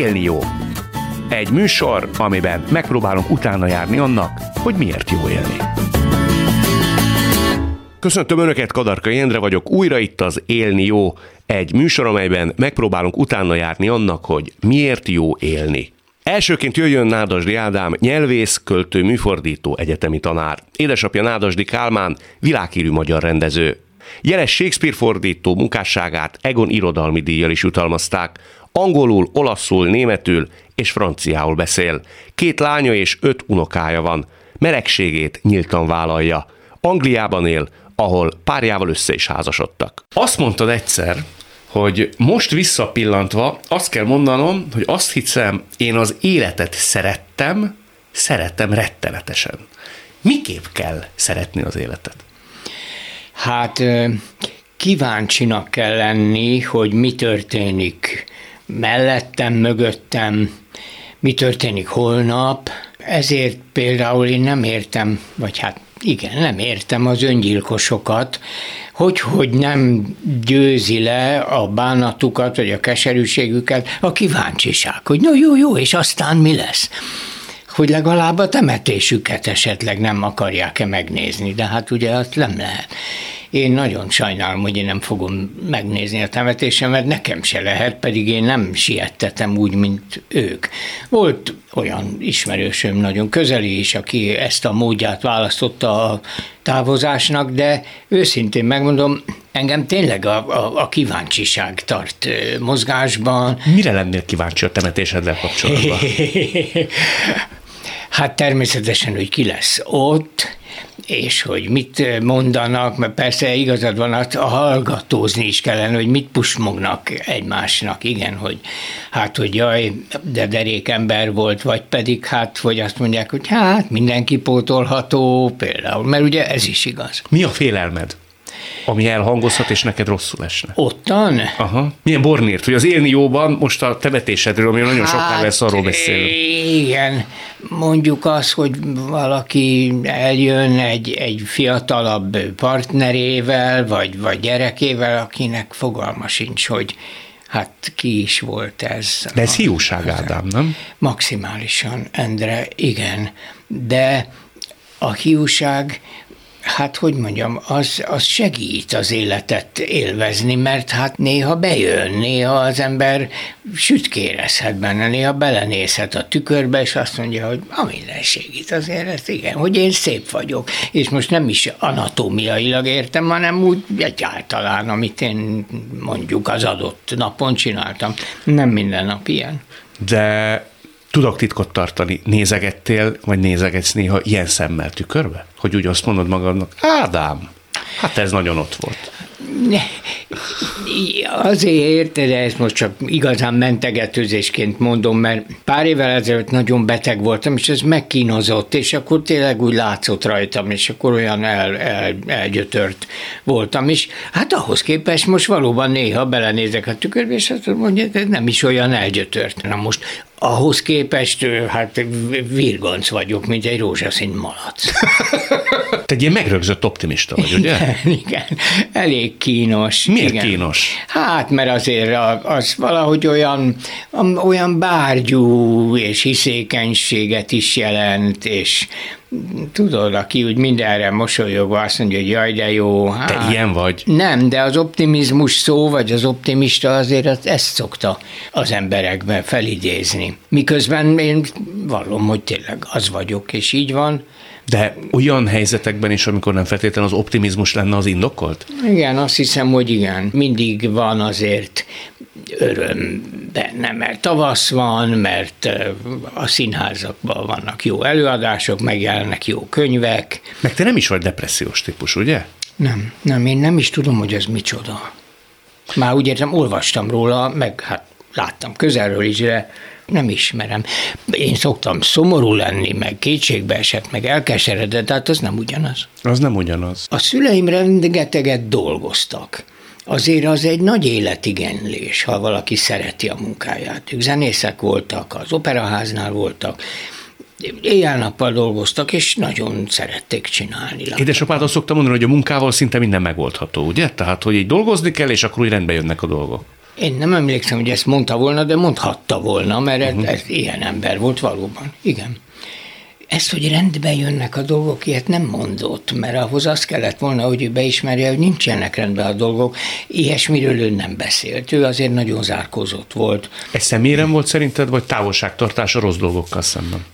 Élni jó. Egy műsor, amiben megpróbálunk utána járni annak, hogy miért jó élni. Köszöntöm Önöket, Kadarka Jendre vagyok, újra itt az Élni jó, egy műsor, amelyben megpróbálunk utána járni annak, hogy miért jó élni. Elsőként jöjjön Nádasdi Ádám, nyelvész, költő, műfordító, egyetemi tanár. Édesapja Nádasdi Kálmán, világhírű magyar rendező. Jeles Shakespeare fordító munkásságát Egon irodalmi díjjal is jutalmazták. Angolul, olaszul, németül és franciául beszél. Két lánya és öt unokája van. Meregségét nyíltan vállalja. Angliában él, ahol párjával össze is házasodtak. Azt mondtad egyszer, hogy most visszapillantva azt kell mondanom, hogy azt hiszem, én az életet szerettem, szerettem rettenetesen. Miképp kell szeretni az életet? Hát kíváncsinak kell lenni, hogy mi történik mellettem, mögöttem, mi történik holnap. Ezért például én nem értem, vagy hát igen, nem értem az öngyilkosokat, hogy, hogy nem győzi le a bánatukat, vagy a keserűségüket a kíváncsiság, hogy no jó, jó, és aztán mi lesz? hogy legalább a temetésüket esetleg nem akarják-e megnézni, de hát ugye azt nem lehet. Én nagyon sajnálom, hogy én nem fogom megnézni a temetésemet, nekem se lehet, pedig én nem siettetem úgy, mint ők. Volt olyan ismerősöm nagyon közeli is, aki ezt a módját választotta a távozásnak, de őszintén megmondom, engem tényleg a, a, a kíváncsiság tart mozgásban. Mire lennél kíváncsi a temetéseddel kapcsolatban? hát természetesen, hogy ki lesz ott, és hogy mit mondanak, mert persze igazad van, a hallgatózni is kellene, hogy mit pusmognak egymásnak, igen, hogy hát, hogy jaj, de derék ember volt, vagy pedig hát, hogy azt mondják, hogy hát mindenki pótolható például, mert ugye ez is igaz. Mi a félelmed? Ami elhangozhat, és neked rosszul esne. Ottan? Aha. Milyen bornírt, hogy az élni jóban most a temetésedről, ami nagyon hát, sokkal lesz arról beszélünk. Igen, mondjuk az, hogy valaki eljön egy, egy fiatalabb partnerével, vagy, vagy gyerekével, akinek fogalma sincs, hogy hát ki is volt ez. De ez hiúság, Ádám, nem? Maximálisan, Endre, igen. De a hiúság hát hogy mondjam, az, az segít az életet élvezni, mert hát néha bejön, néha az ember sütkérezhet benne, néha belenézhet a tükörbe, és azt mondja, hogy a minden segít azért, ez igen, hogy én szép vagyok, és most nem is anatómiailag értem, hanem úgy egyáltalán, amit én mondjuk az adott napon csináltam. Nem minden nap ilyen. De tudok titkot tartani, nézegettél, vagy nézegetsz néha ilyen szemmel tükörbe? Hogy úgy azt mondod magadnak, Ádám, hát ez nagyon ott volt. Azért, de ezt most csak igazán mentegetőzésként mondom, mert pár évvel ezelőtt nagyon beteg voltam, és ez megkínozott, és akkor tényleg úgy látszott rajtam, és akkor olyan el, el, elgyötört voltam is. Hát ahhoz képest most valóban néha belenézek a tükörbe, és azt mondja, ez nem is olyan elgyötört. Na most ahhoz képest, hát virgonc vagyok, mint egy rózsaszín malac. Te egy ilyen megrögzött optimista vagy, ugye? Igen, igen. elég kínos. Miért igen. Kínos? Hát, mert azért az valahogy olyan, olyan bárgyú és hiszékenységet is jelent, és tudod, aki úgy mindenre mosolyogva azt mondja, hogy jaj, de jó. Hát, Te ilyen vagy? Nem, de az optimizmus szó, vagy az optimista azért ezt szokta az emberekben felidézni. Miközben én vallom, hogy tényleg az vagyok, és így van. De olyan helyzetekben is, amikor nem feltétlenül az optimizmus lenne az indokolt? Igen, azt hiszem, hogy igen. Mindig van azért öröm benne, mert tavasz van, mert a színházakban vannak jó előadások, megjelennek jó könyvek. Meg te nem is vagy depressziós típus, ugye? Nem, nem, én nem is tudom, hogy ez micsoda. Már úgy értem, olvastam róla, meg hát láttam közelről is, de nem ismerem. Én szoktam szomorú lenni, meg kétségbe esett, meg elkeseredett, tehát az nem ugyanaz. Az nem ugyanaz. A szüleim rengeteget dolgoztak azért az egy nagy életigenlés, ha valaki szereti a munkáját. Ők zenészek voltak, az operaháznál voltak, éjjel-nappal dolgoztak, és nagyon szerették csinálni. Édesapád azt szokta mondani, hogy a munkával szinte minden megoldható, ugye? Tehát, hogy így dolgozni kell, és akkor úgy rendbe jönnek a dolgok. Én nem emlékszem, hogy ezt mondta volna, de mondhatta volna, mert uh-huh. ez ilyen ember volt valóban. Igen. Ezt, hogy rendbe jönnek a dolgok, ilyet nem mondott, mert ahhoz az kellett volna, hogy ő beismerje, hogy nincsenek rendben a dolgok. Ilyesmiről ő nem beszélt. Ő azért nagyon zárkózott volt. Ez személyre volt szerinted, vagy távolságtartás a rossz dolgokkal szemben?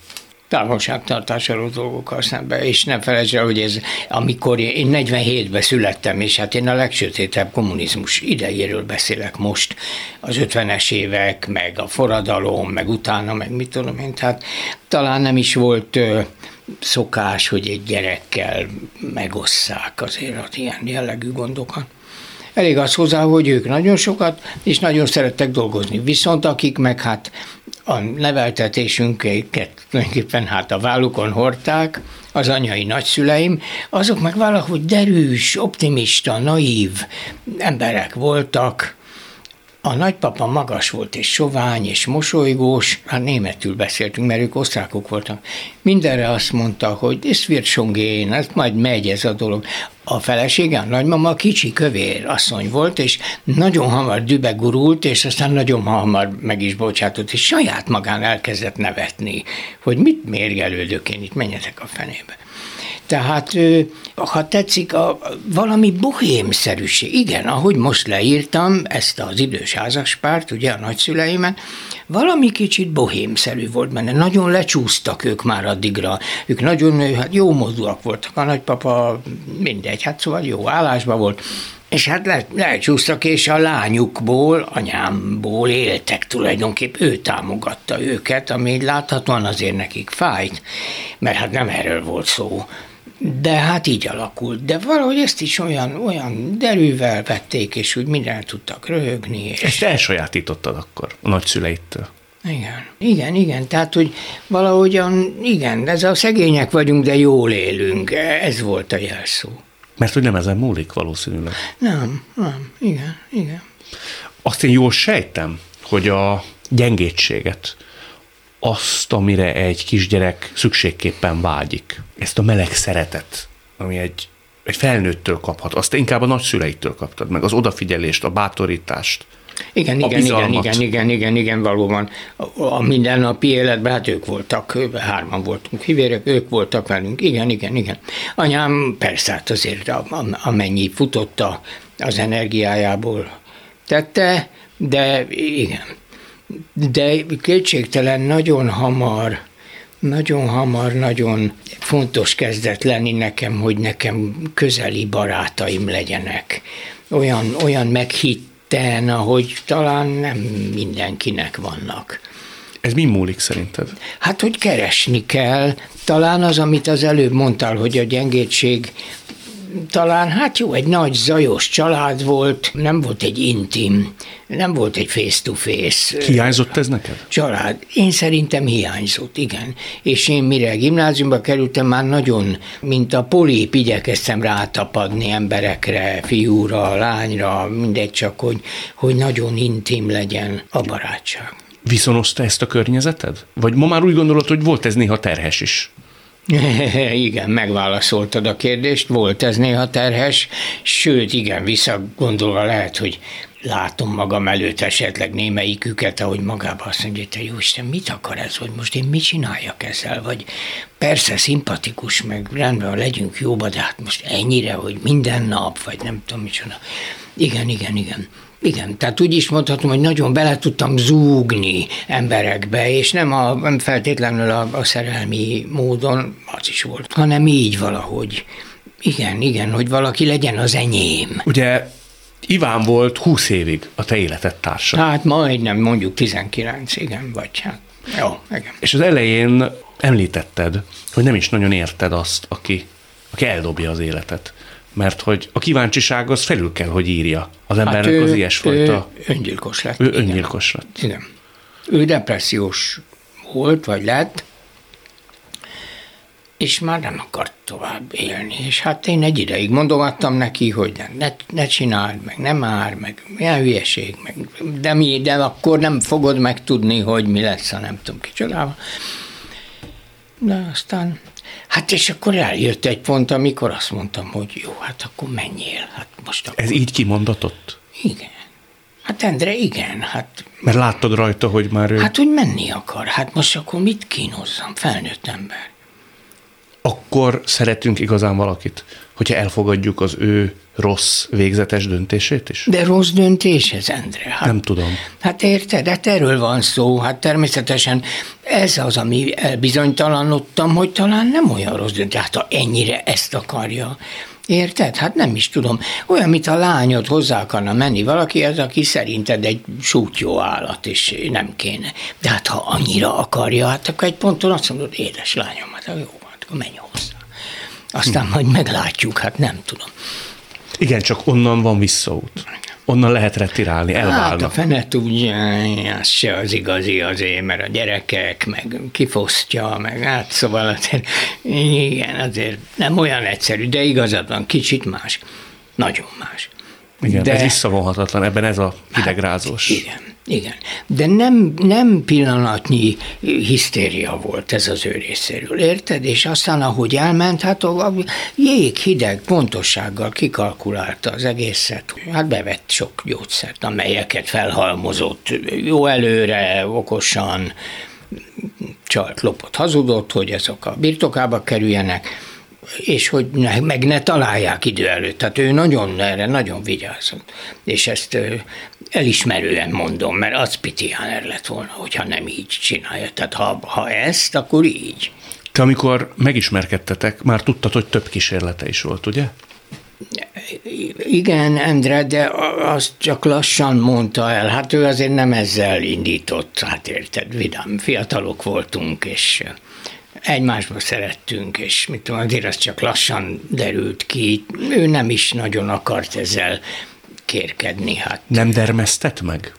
Távolságtartásról dolgokkal szemben, és nem felejtsd el, hogy ez, amikor én 47-ben születtem, és hát én a legsötétebb kommunizmus idejéről beszélek most, az 50-es évek, meg a forradalom, meg utána, meg mit tudom én, tehát talán nem is volt ö, szokás, hogy egy gyerekkel megosszák azért az ilyen jellegű gondokat. Elég az hozzá, hogy ők nagyon sokat és nagyon szerettek dolgozni. Viszont akik meg hát a neveltetésünket tulajdonképpen hát a vállukon hordták, az anyai nagyszüleim, azok meg valahogy derűs, optimista, naív emberek voltak, a nagypapa magas volt és sovány és mosolygós, hát németül beszéltünk, mert ők osztrákok voltak. Mindenre azt mondta, hogy ez wird schon ez majd megy ez a dolog. A felesége, a nagymama kicsi kövér asszony volt, és nagyon hamar dübe gurult, és aztán nagyon hamar meg is bocsátott, és saját magán elkezdett nevetni, hogy mit mérgelődök én itt, menjetek a fenébe. Tehát, ha tetszik, a, valami bohémszerűség. Igen, ahogy most leírtam ezt az idős házaspárt, ugye a nagyszüleimet, valami kicsit bohémszerű volt benne. Nagyon lecsúsztak ők már addigra. Ők nagyon hát jó módúak voltak. A nagypapa mindegy, hát szóval jó állásban volt. És hát le, lecsúsztak, és a lányukból, anyámból éltek tulajdonképp, ő támogatta őket, ami láthatóan azért nekik fájt, mert hát nem erről volt szó. De hát így alakult. De valahogy ezt is olyan, olyan derűvel vették, és úgy minden tudtak röhögni. És... Ezt elsajátítottad akkor a nagyszüleittől. Igen, igen, igen. Tehát, hogy valahogyan, igen, ez a szegények vagyunk, de jól élünk. Ez volt a jelszó. Mert hogy nem ezen múlik valószínűleg. Nem, nem, igen, igen. Azt én jól sejtem, hogy a gyengétséget, azt, amire egy kisgyerek szükségképpen vágyik. Ezt a meleg szeretet, ami egy, egy felnőttől kaphat, azt inkább a nagyszüleitől kaptad meg, az odafigyelést, a bátorítást. Igen, igen, igen, igen, igen, igen, igen, valóban. A mindennapi életben, hát ők voltak, hárman voltunk hivérek, ők voltak velünk, igen, igen, igen. Anyám persze, hát azért amennyi futotta az energiájából tette, de igen, de kétségtelen nagyon hamar, nagyon hamar, nagyon fontos kezdett lenni nekem, hogy nekem közeli barátaim legyenek. Olyan, olyan meghitten, ahogy talán nem mindenkinek vannak. Ez mi múlik szerinted? Hát, hogy keresni kell. Talán az, amit az előbb mondtál, hogy a gyengétség talán, hát jó, egy nagy zajos család volt, nem volt egy intim, nem volt egy face-to-face. Hiányzott ez neked? Család. Én szerintem hiányzott, igen. És én mire gimnáziumba kerültem, már nagyon, mint a polip, igyekeztem rátapadni emberekre, fiúra, lányra, mindegy, csak hogy, hogy nagyon intim legyen a barátság. Viszonozta ezt a környezeted? Vagy ma már úgy gondolod, hogy volt ez néha terhes is? igen, megválaszoltad a kérdést, volt ez néha terhes, sőt, igen, visszagondolva lehet, hogy látom magam előtt esetleg némelyiküket, ahogy magába azt mondja, te Jóisten, mit akar ez, hogy most én mit csináljak ezzel, vagy persze szimpatikus, meg rendben legyünk jóba, de hát most ennyire, hogy minden nap, vagy nem tudom micsoda. Igen, igen, igen. Igen, tehát úgy is mondhatom, hogy nagyon bele tudtam zúgni emberekbe, és nem, a, nem feltétlenül a, a szerelmi módon, az is volt, hanem így valahogy. Igen, igen, hogy valaki legyen az enyém. Ugye Iván volt 20 évig a te életed társa. Hát majdnem, mondjuk 19, igen, vagy hát. Jó, igen. És az elején említetted, hogy nem is nagyon érted azt, aki, aki eldobja az életet mert hogy a kíváncsiság az felül kell, hogy írja az embernek hát ő, az ilyesfajta. Ő öngyilkos lett. Ő igen. öngyilkos lett. Igen. Ő depressziós volt, vagy lett, és már nem akart tovább élni. És hát én egy ideig mondogattam neki, hogy ne, ne csináld, meg nem már, meg milyen hülyeség, meg, de, mi, de akkor nem fogod megtudni, hogy mi lesz, ha nem tudom kicsodával. De aztán Hát és akkor eljött egy pont, amikor azt mondtam, hogy jó, hát akkor menjél. Hát most akkor... Ez így kimondatott? Igen. Hát Endre, igen, hát... Mert láttad rajta, hogy már ő... Hát, hogy menni akar. Hát most akkor mit kínozzam? Felnőtt ember. Akkor szeretünk igazán valakit, hogyha elfogadjuk az ő rossz végzetes döntését is? De rossz döntés ez, Endre. Hát, Nem tudom. Hát érted, hát erről van szó. Hát természetesen ez az, ami bizonytalanodtam, hogy talán nem olyan rossz döntés. Hát ha ennyire ezt akarja, Érted? Hát nem is tudom. Olyan, mint a lányod hozzá akarna menni valaki, az, aki szerinted egy sútyó állat, és nem kéne. De hát ha annyira akarja, hát akkor egy ponton azt mondod, édes lányom, hát jó, hát akkor menj hozzá. Aztán hm. majd meglátjuk, hát nem tudom. Igen, csak onnan van visszaút. Onnan lehet retirálni, elválnak. Hát a fene tudja, az se az igazi azért, mert a gyerekek, meg kifosztja, meg hát szóval azért, igen, azért nem olyan egyszerű, de igazad van, kicsit más. Nagyon más. Igen, de, ez visszavonhatatlan, ebben ez a hidegrázós. Hát, igen. Igen, de nem, nem pillanatnyi hisztéria volt ez az ő részéről, érted? És aztán, ahogy elment, hát a jég hideg pontossággal kikalkulálta az egészet. Hát bevett sok gyógyszert, amelyeket felhalmozott jó előre, okosan, csalt, lopott, hazudott, hogy ezek a birtokába kerüljenek, és hogy ne, meg ne találják idő előtt. Tehát ő nagyon erre nagyon vigyázott. És ezt elismerően mondom, mert az Pitiáner lett volna, hogyha nem így csinálja. Tehát ha, ha ezt, akkor így. Te amikor megismerkedtetek, már tudtad, hogy több kísérlete is volt, ugye? Igen, Endre, de azt csak lassan mondta el. Hát ő azért nem ezzel indított, hát érted, vidám, fiatalok voltunk, és egymásba szerettünk, és mit tudom, azért az csak lassan derült ki. Ő nem is nagyon akart ezzel kérkedni. Hát. Nem dermesztett meg?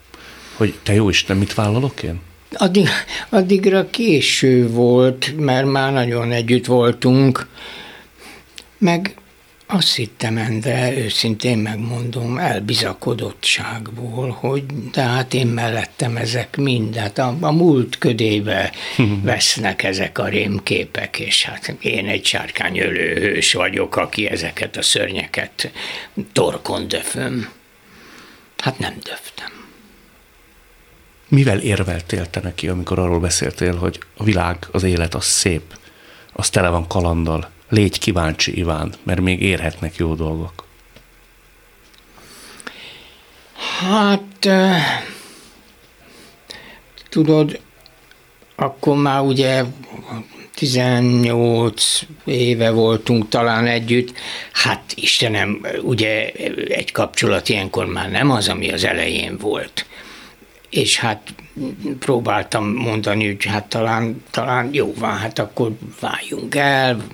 Hogy te jó Isten, mit vállalok én? Addig, addigra késő volt, mert már nagyon együtt voltunk, meg azt hittem, Endre, őszintén megmondom, elbizakodottságból, hogy de hát én mellettem ezek mindet, a, a múlt ködébe vesznek ezek a rémképek, és hát én egy sárkányölő hős vagyok, aki ezeket a szörnyeket torkon döföm. Hát nem döftem. Mivel érveltél te neki, amikor arról beszéltél, hogy a világ, az élet az szép, az tele van kalandal, Légy kíváncsi, Iván, mert még érhetnek jó dolgok. Hát, tudod, akkor már ugye 18 éve voltunk talán együtt, hát Istenem, ugye egy kapcsolat ilyenkor már nem az, ami az elején volt. És hát próbáltam mondani, hogy hát talán, talán jó van, hát akkor váljunk el,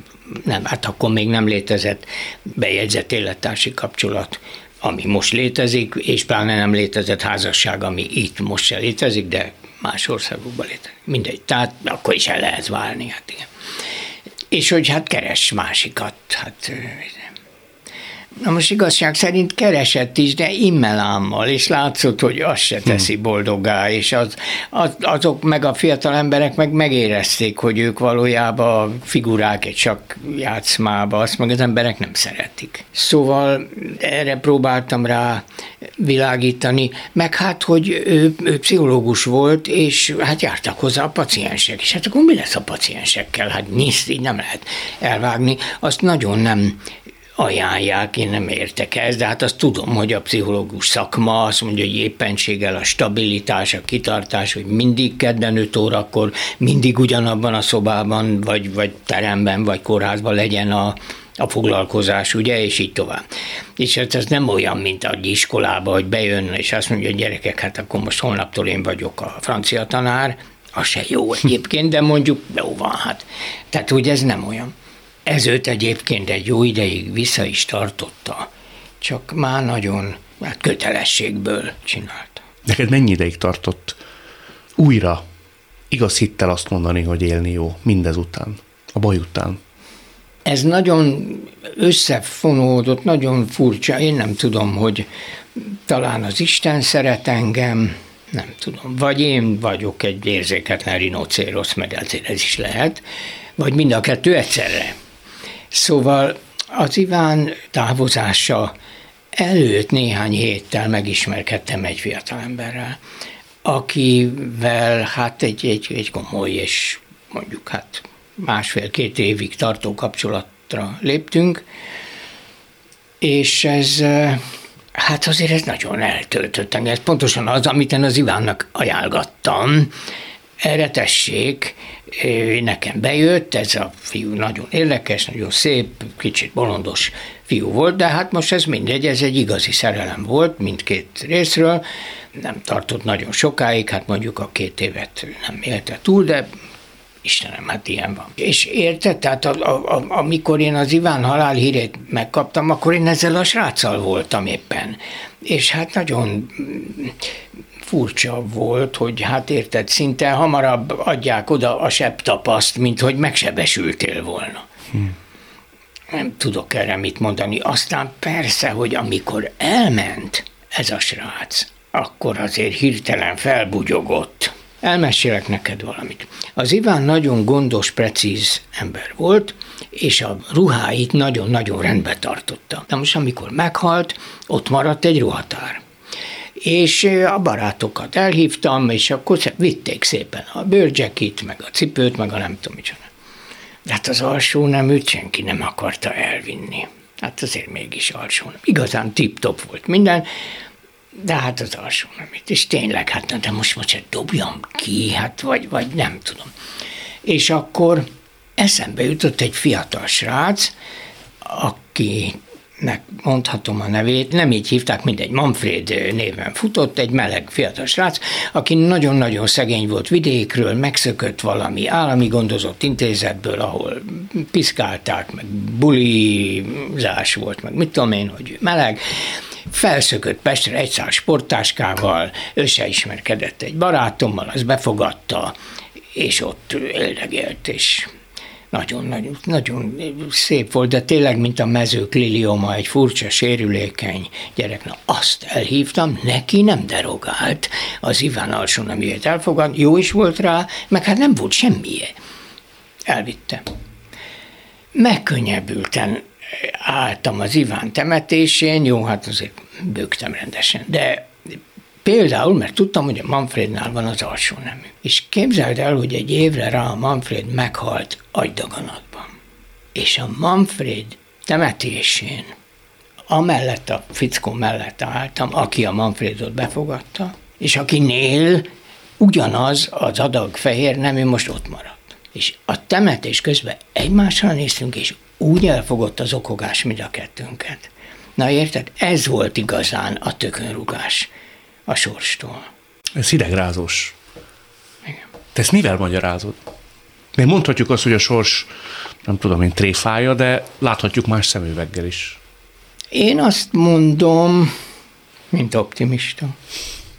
nem, hát akkor még nem létezett bejegyzett élettársi kapcsolat, ami most létezik, és pláne nem létezett házasság, ami itt most se létezik, de más országokban létezik. Mindegy, tehát akkor is el lehet válni, hát igen. És hogy hát keres másikat, hát Na most igazság szerint keresett is, de immelámmal, és látszott, hogy az se teszi boldoggá, és az, az, azok meg a fiatal emberek meg megérezték, hogy ők valójában figurák egy csak játszmába, azt meg az emberek nem szeretik. Szóval erre próbáltam rá világítani, meg hát, hogy ő, ő pszichológus volt, és hát jártak hozzá a paciensek, és hát akkor mi lesz a paciensekkel? Hát nyiszt, így nem lehet elvágni. Azt nagyon nem ajánlják, én nem értek ez, de hát azt tudom, hogy a pszichológus szakma azt mondja, hogy éppenséggel a stabilitás, a kitartás, hogy mindig kedden 5 órakor, mindig ugyanabban a szobában, vagy, vagy teremben, vagy kórházban legyen a, a foglalkozás, ugye, és így tovább. És ez, ez nem olyan, mint a iskolába, hogy bejön, és azt mondja, hogy gyerekek, hát akkor most holnaptól én vagyok a francia tanár, az se jó egyébként, de mondjuk jó van, hát. Tehát úgy ez nem olyan. Ez őt egyébként egy jó ideig vissza is tartotta, csak már nagyon hát kötelességből csinálta. Neked mennyi ideig tartott újra igaz hittel azt mondani, hogy élni jó, mindezután, a baj után? Ez nagyon összefonódott, nagyon furcsa. Én nem tudom, hogy talán az Isten szeret engem, nem tudom. Vagy én vagyok egy érzéketlen rinocérosz, mert ezért ez is lehet, vagy mind a kettő egyszerre. Szóval az Iván távozása előtt néhány héttel megismerkedtem egy fiatalemberrel, akivel hát egy, egy, egy komoly és mondjuk hát másfél-két évig tartó kapcsolatra léptünk, és ez hát azért ez nagyon eltöltött engem. Ez pontosan az, amit én az Ivánnak ajánlgattam, erre tessék, nekem bejött, ez a fiú nagyon érdekes, nagyon szép, kicsit bolondos fiú volt, de hát most ez mindegy, ez egy igazi szerelem volt mindkét részről, nem tartott nagyon sokáig, hát mondjuk a két évet nem élte túl, de Istenem, hát ilyen van. És érted? Tehát a, a, a, amikor én az Iván halálhírét megkaptam, akkor én ezzel a sráccal voltam éppen. És hát nagyon furcsa volt, hogy hát érted, szinte hamarabb adják oda a sebb tapaszt, mint hogy megsebesültél volna. Hmm. Nem tudok erre mit mondani. Aztán persze, hogy amikor elment ez a srác, akkor azért hirtelen felbugyogott. Elmesélek neked valamit. Az Iván nagyon gondos, precíz ember volt, és a ruháit nagyon-nagyon rendbe tartotta. Na most, amikor meghalt, ott maradt egy ruhatár és a barátokat elhívtam, és akkor vitték szépen a bőrcsekit, meg a cipőt, meg a nem tudom micsoda. De hát az alsó neműt senki nem akarta elvinni. Hát azért mégis alsó nem. Igazán tip-top volt minden, de hát az alsó neműt. És tényleg, hát de most most dobjam ki, hát vagy, vagy nem tudom. És akkor eszembe jutott egy fiatal srác, aki nek mondhatom a nevét, nem így hívták, mindegy, Manfred néven futott, egy meleg fiatal srác, aki nagyon-nagyon szegény volt vidékről, megszökött valami állami gondozott intézetből, ahol piszkálták, meg bulizás volt, meg mit tudom én, hogy meleg, felszökött Pestre egy szál sporttáskával, összeismerkedett egy barátommal, az befogadta, és ott éldegélt, és nagyon, nagyon, nagyon szép volt, de tényleg, mint a mezők lilioma, egy furcsa, sérülékeny gyerek. Na, azt elhívtam, neki nem derogált. Az Iván alsó nem jött elfogad, jó is volt rá, meg hát nem volt semmije. Elvitte. Megkönnyebbülten álltam az Iván temetésén, jó, hát azért bőgtem rendesen, de Például, mert tudtam, hogy a Manfrednál van az alsó nemű. És képzeld el, hogy egy évre rá a Manfred meghalt agydaganatban. És a Manfred temetésén, amellett a fickó mellett álltam, aki a Manfredot befogadta, és akinél ugyanaz az adag fehér nemű most ott maradt. És a temetés közben egymásra néztünk, és úgy elfogott az okogás mind a kettőnket. Na érted? Ez volt igazán a tökönrugás a sorstól. Ez hidegrázós. Igen. Te ezt mivel magyarázod? Még mondhatjuk azt, hogy a sors, nem tudom én, tréfája, de láthatjuk más szemüveggel is. Én azt mondom, mint optimista,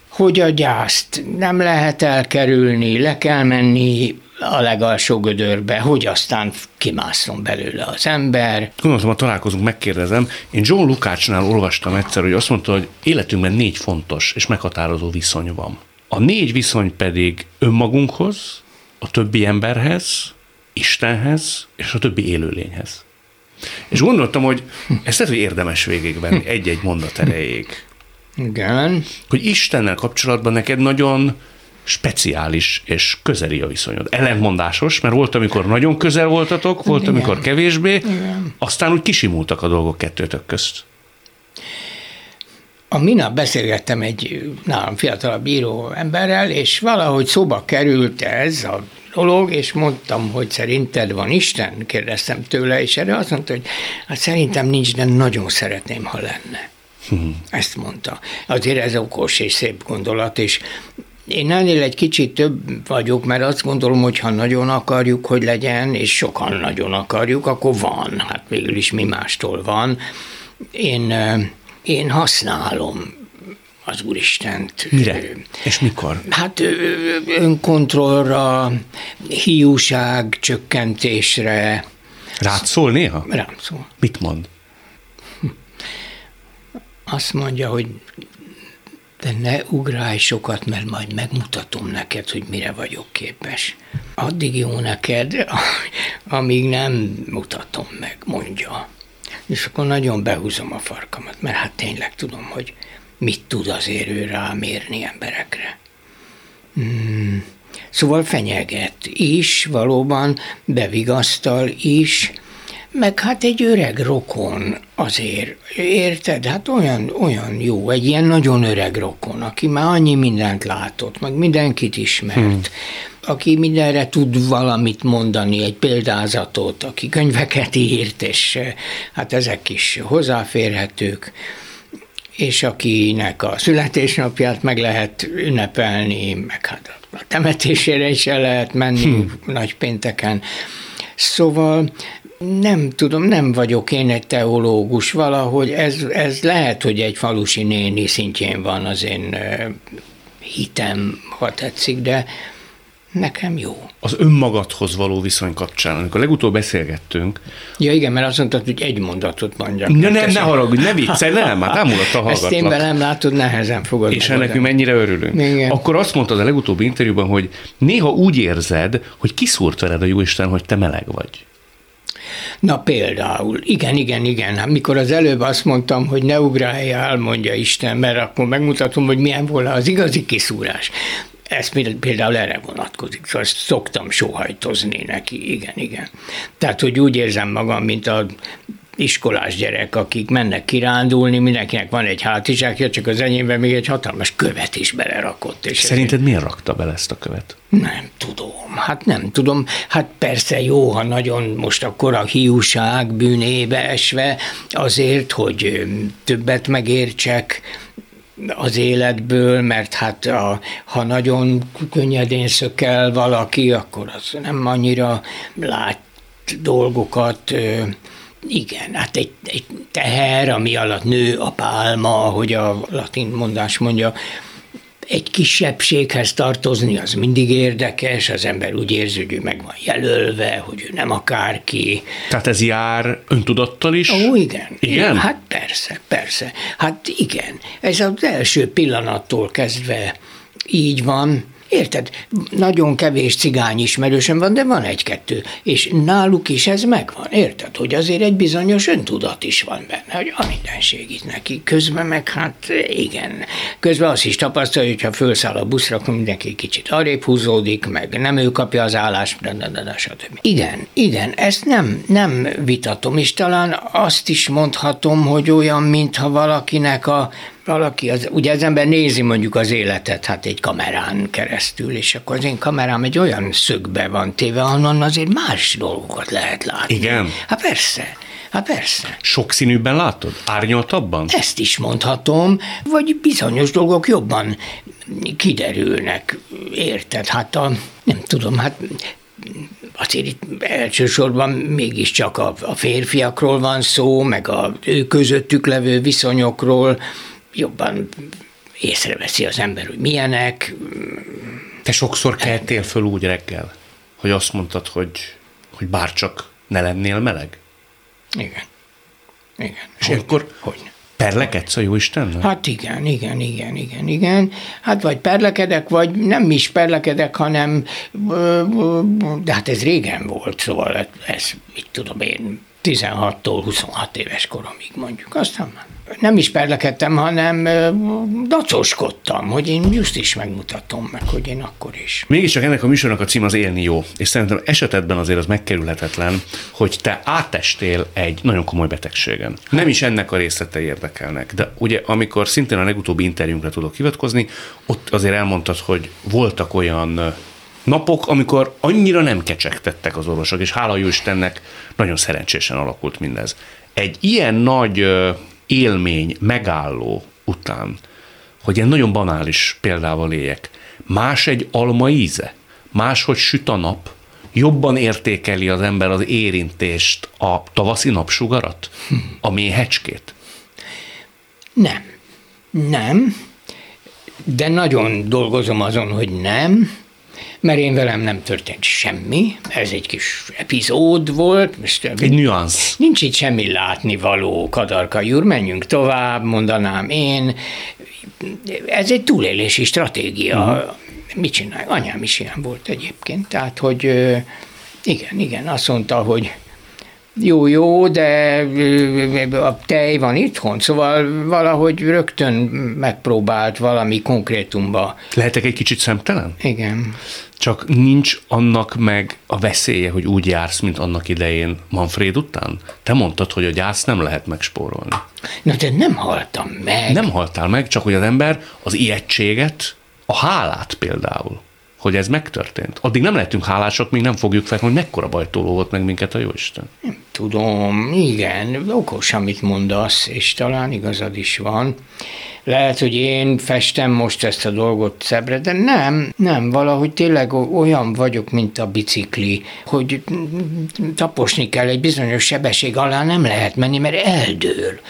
hogy a gyászt nem lehet elkerülni, le kell menni a legalsó gödörbe, hogy aztán kimászom belőle az ember. Gondoltam, ha találkozunk, megkérdezem. Én John Lukácsnál olvastam egyszer, hogy azt mondta, hogy életünkben négy fontos és meghatározó viszony van. A négy viszony pedig önmagunkhoz, a többi emberhez, Istenhez és a többi élőlényhez. És gondoltam, hogy ezt lehet, hogy érdemes végigvenni egy-egy mondat erejéig. Igen. Hogy Istennel kapcsolatban neked nagyon speciális és közeli a viszonyod. Ellentmondásos, mert volt, amikor nagyon közel voltatok, volt, Igen. amikor kevésbé, Igen. aztán úgy kisimultak a dolgok kettőtök közt. A minap beszélgettem egy nálam fiatalabb bíró emberrel, és valahogy szóba került ez a dolog, és mondtam, hogy szerinted van Isten? Kérdeztem tőle, és erre azt mondta, hogy hát szerintem nincs, de nagyon szeretném, ha lenne. Hmm. Ezt mondta. Azért ez okos és szép gondolat, és én ennél egy kicsit több vagyok, mert azt gondolom, hogy ha nagyon akarjuk, hogy legyen, és sokan nagyon akarjuk, akkor van. Hát végül is mi mástól van. Én, én használom az Úristent. Mire? És mikor? Hát önkontrollra, hiúság csökkentésre. Rád szól néha? Rám szól. Mit mond? Azt mondja, hogy de ne ugrálj sokat, mert majd megmutatom neked, hogy mire vagyok képes. Addig jó neked, amíg nem mutatom meg, mondja. és akkor nagyon behúzom a farkamat, mert hát tényleg tudom, hogy mit tud azért ő rámérni emberekre. Hmm. Szóval fenyeget is, valóban bevigasztal is, meg hát egy öreg rokon azért, érted? Hát olyan, olyan jó, egy ilyen nagyon öreg rokon, aki már annyi mindent látott, meg mindenkit ismert, hmm. aki mindenre tud valamit mondani, egy példázatot, aki könyveket írt, és hát ezek is hozzáférhetők és akinek a születésnapját meg lehet ünnepelni, meg hát a temetésére is el lehet menni hmm. nagy pénteken. Szóval nem tudom, nem vagyok én egy teológus, valahogy ez, ez lehet, hogy egy falusi néni szintjén van az én hitem, ha tetszik, de nekem jó. Az önmagadhoz való viszony kapcsán, amikor legutóbb beszélgettünk. Ja igen, mert azt mondtad, hogy egy mondatot mondjak. Ne, ne, ne haragudj, ne viccelj, nem, hát nem a hallgatlak. Ezt én velem látod, nehezen fogod. És ennek mi mennyire örülünk. Igen. Akkor azt mondtad a legutóbbi interjúban, hogy néha úgy érzed, hogy kiszúrt veled a Jóisten, hogy te meleg vagy. Na például, igen, igen, igen. Hát mikor az előbb azt mondtam, hogy ne ugráljál, mondja Isten, mert akkor megmutatom, hogy milyen volna az igazi kiszúrás. Ez például erre vonatkozik, szóval szoktam sóhajtozni neki, igen, igen. Tehát, hogy úgy érzem magam, mint a iskolás gyerek, akik mennek kirándulni, mindenkinek van egy hátizsákja, csak az enyémben még egy hatalmas követ is belerakott. És Szerinted miért rakta bele ezt a követ? Nem tudom, hát nem tudom. Hát persze jó, ha nagyon most akkor a hiúság bűnébe esve, azért, hogy többet megértsek, az életből, mert hát a, ha nagyon könnyedén szökel valaki, akkor az nem annyira lát dolgokat, igen, hát egy, egy teher, ami alatt nő a pálma, ahogy a latin mondás mondja, egy kisebbséghez tartozni, az mindig érdekes, az ember úgy érzi, hogy ő meg van jelölve, hogy ő nem akárki. Tehát ez jár öntudattal is? Ó, igen. Igen? Hát persze, persze. Hát igen. Ez az első pillanattól kezdve így van, Érted? Nagyon kevés cigány ismerősöm van, de van egy-kettő. És náluk is ez megvan, érted? Hogy azért egy bizonyos öntudat is van benne, hogy a minden segít neki. Közben meg hát igen. Közben azt is tapasztalja, hogy ha felszáll a buszra, akkor mindenki kicsit arrébb húzódik, meg nem ő kapja az állást, de, de, de, de, stb. Igen, igen, ezt nem, nem vitatom, és talán azt is mondhatom, hogy olyan, mintha valakinek a valaki, az, ugye az ember nézi mondjuk az életet hát egy kamerán keresztül, és akkor az én kamerám egy olyan szögbe van téve, ahonnan azért más dolgokat lehet látni. Igen? Hát persze. Hát persze. Sokszínűbben látod? Árnyaltabban? Ezt is mondhatom, vagy bizonyos dolgok jobban kiderülnek, érted? Hát a, nem tudom, hát azért itt elsősorban mégiscsak a, a férfiakról van szó, meg a ő közöttük levő viszonyokról, jobban észreveszi az ember, hogy milyenek. Te sokszor keltél föl úgy reggel, hogy azt mondtad, hogy, hogy bárcsak ne lennél meleg? Igen. Igen. És hogy, akkor hogy perlekedsz a jó Istennel? Hát igen, igen, igen, igen, igen. Hát vagy perlekedek, vagy nem is perlekedek, hanem de hát ez régen volt, szóval ez, mit tudom én, 16-tól 26 éves koromig mondjuk. Aztán nem is perlekedtem, hanem dacoskodtam, hogy én just is megmutatom meg, hogy én akkor is. Mégiscsak ennek a műsornak a cím az élni jó, és szerintem esetedben azért az megkerülhetetlen, hogy te átestél egy nagyon komoly betegségen. Nem is ennek a részletei érdekelnek, de ugye amikor szintén a legutóbbi interjúnkra tudok hivatkozni, ott azért elmondtad, hogy voltak olyan napok, amikor annyira nem kecsegtettek az orvosok, és hála jó Istennek nagyon szerencsésen alakult mindez. Egy ilyen nagy élmény, megálló után, hogy ilyen nagyon banális példával éljek, más egy alma íze, máshogy süt a nap, jobban értékeli az ember az érintést, a tavaszi napsugarat, a méhecskét? Nem. Nem. De nagyon dolgozom azon, hogy nem mert én velem nem történt semmi, ez egy kis epizód volt. Most egy nüansz. Nincs itt semmi látnivaló, Kadarka úr, menjünk tovább, mondanám én. Ez egy túlélési stratégia. Uh-huh. Mit csinálj? Anyám is ilyen volt egyébként, tehát, hogy igen, igen, azt mondta, hogy jó-jó, de a tej van itthon, szóval valahogy rögtön megpróbált valami konkrétumba. Lehetek egy kicsit szemtelen? Igen. Csak nincs annak meg a veszélye, hogy úgy jársz, mint annak idején Manfred után? Te mondtad, hogy a gyász nem lehet megspórolni. Na de nem haltam meg. Nem haltál meg, csak hogy az ember az ijegységet, a hálát például, hogy ez megtörtént. Addig nem lehetünk hálások, míg nem fogjuk fel, hogy mekkora bajtól volt meg minket a Jóisten. Tudom, igen, okos, amit mondasz, és talán igazad is van. Lehet, hogy én festem most ezt a dolgot szebbre, de nem, nem, valahogy tényleg olyan vagyok, mint a bicikli, hogy taposni kell egy bizonyos sebesség alá, nem lehet menni, mert eldől